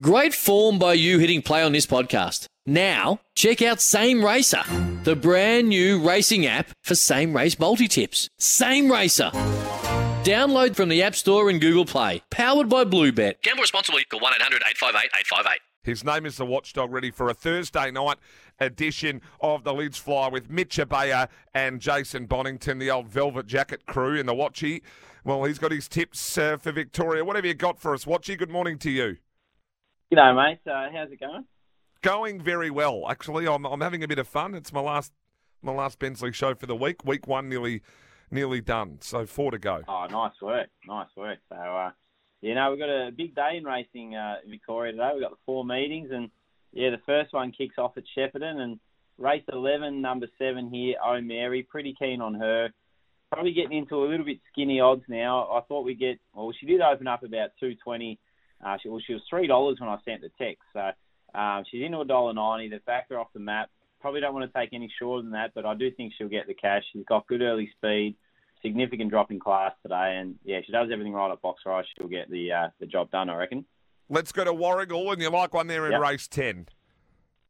Great form by you hitting play on this podcast. Now, check out Same Racer, the brand new racing app for same race multi tips. Same Racer. Download from the App Store and Google Play. Powered by Bluebet. Gamble responsibly. Call 1 800 858 858. His name is the Watchdog, ready for a Thursday night edition of the Lids Fly with Mitch Abaya and Jason Bonington, the old Velvet Jacket crew in the Watchy. Well, he's got his tips uh, for Victoria. What have you got for us, Watchy? Good morning to you. G'day, mate. Uh, how's it going? Going very well, actually. I'm, I'm having a bit of fun. It's my last my last Bensley show for the week. Week one nearly nearly done, so four to go. Oh, nice work. Nice work. So, uh, you know, we've got a big day in racing uh, in Victoria today. We've got the four meetings, and, yeah, the first one kicks off at Shepparton, and race 11, number seven here, Oh Mary. Pretty keen on her. Probably getting into a little bit skinny odds now. I thought we'd get, well, she did open up about 220 uh, she, well, she was three dollars when I sent the text, so um, she's into a dollar ninety. They've backed her off the map. Probably don't want to take any shorter than that, but I do think she'll get the cash. She's got good early speed, significant drop in class today, and yeah, she does everything right at box race. She'll get the uh, the job done, I reckon. Let's go to Warragul, and you like one there in Yep. race ten.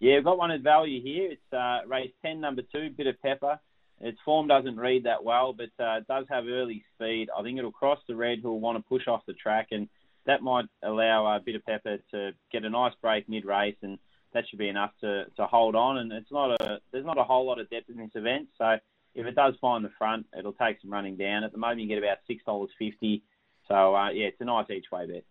Yeah, we've got one at value here. It's uh, race 10, number two, bit of pepper. Its form doesn't read that well, but uh, it does have early speed. I think it'll cross the red, who'll want to push off the track, and that might allow a bit of pepper to get a nice break mid-race, and that should be enough to, to hold on. And it's not a there's not a whole lot of depth in this event, so if it does find the front, it'll take some running down. At the moment, you get about six dollars fifty. So uh, yeah, it's a nice each way bet.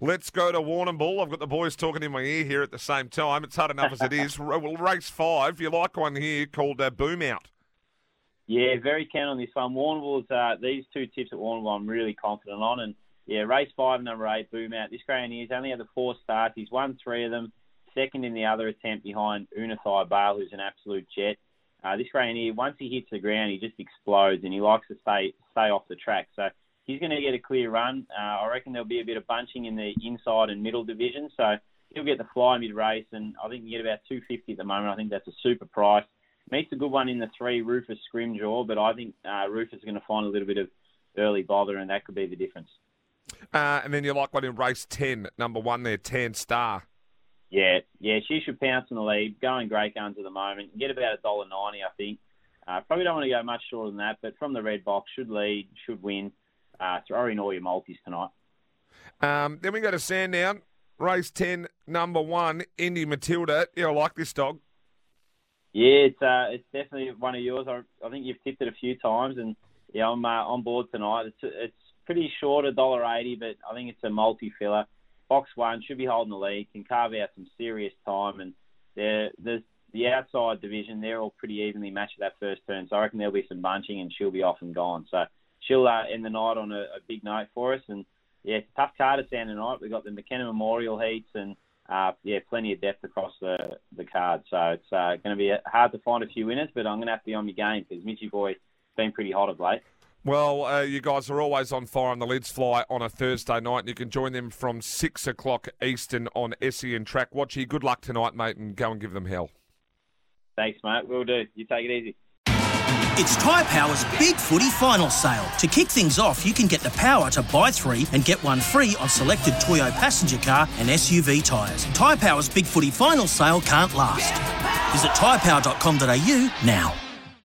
Let's go to Warrnambool. I've got the boys talking in my ear here at the same time. It's hard enough as it is. Well, race five. You like one here called uh, Boom Out. Yeah, very keen on this one. Warrnambool's uh, these two tips at Warrnambool, I'm really confident on. And yeah, race five, number eight, boom out. This greyhound only had the four starts. He's won three of them. Second in the other attempt behind Unathai Bale, who's an absolute jet. Uh, this here, once he hits the ground, he just explodes, and he likes to stay stay off the track. So he's going to get a clear run. Uh, I reckon there'll be a bit of bunching in the inside and middle division. So he'll get the fly mid race, and I think you get about 250 at the moment. I think that's a super price. Meets a good one in the three, Rufus Scrimjaw, but I think uh, Rufus is going to find a little bit of early bother, and that could be the difference. Uh, and then you like one in race 10, number one there, Tan Star. Yeah, yeah, she should pounce in the lead. Going great guns at the moment. Get about a dollar ninety, I think. Uh, probably don't want to go much shorter than that, but from the red box, should lead, should win. Uh, throw in all your multis tonight. Um, then we go to Sandown, race 10, number one, Indy Matilda. Yeah, I like this dog. Yeah, it's uh, it's definitely one of yours. I, I think you've tipped it a few times, and yeah, I'm uh, on board tonight. It's it's pretty short, a dollar eighty, but I think it's a multi filler. Box one should be holding the lead, can carve out some serious time, and there there's the outside division. They're all pretty evenly matched at that first turn, so I reckon there'll be some bunching, and she'll be off and gone. So she'll uh, end the night on a, a big note for us, and yeah, it's a tough card to stand tonight. We've got the McKenna Memorial heats and uh, yeah, plenty of depth across the the card. So it's uh, going to be hard to find a few winners, but I'm going to have to be on my game because Mitchy Boy's been pretty hot of late. Well, uh, you guys are always on fire on the Lids Fly on a Thursday night, and you can join them from 6 o'clock Eastern on SEN Track. Watchy, good luck tonight, mate, and go and give them hell. Thanks, mate. We'll do. You take it easy. It's Tyre Power's Big Footy Final Sale. To kick things off, you can get the power to buy three and get one free on selected Toyo passenger car and SUV tyres. Tyre Power's Big Footy Final Sale can't last. Visit tyrepower.com.au now.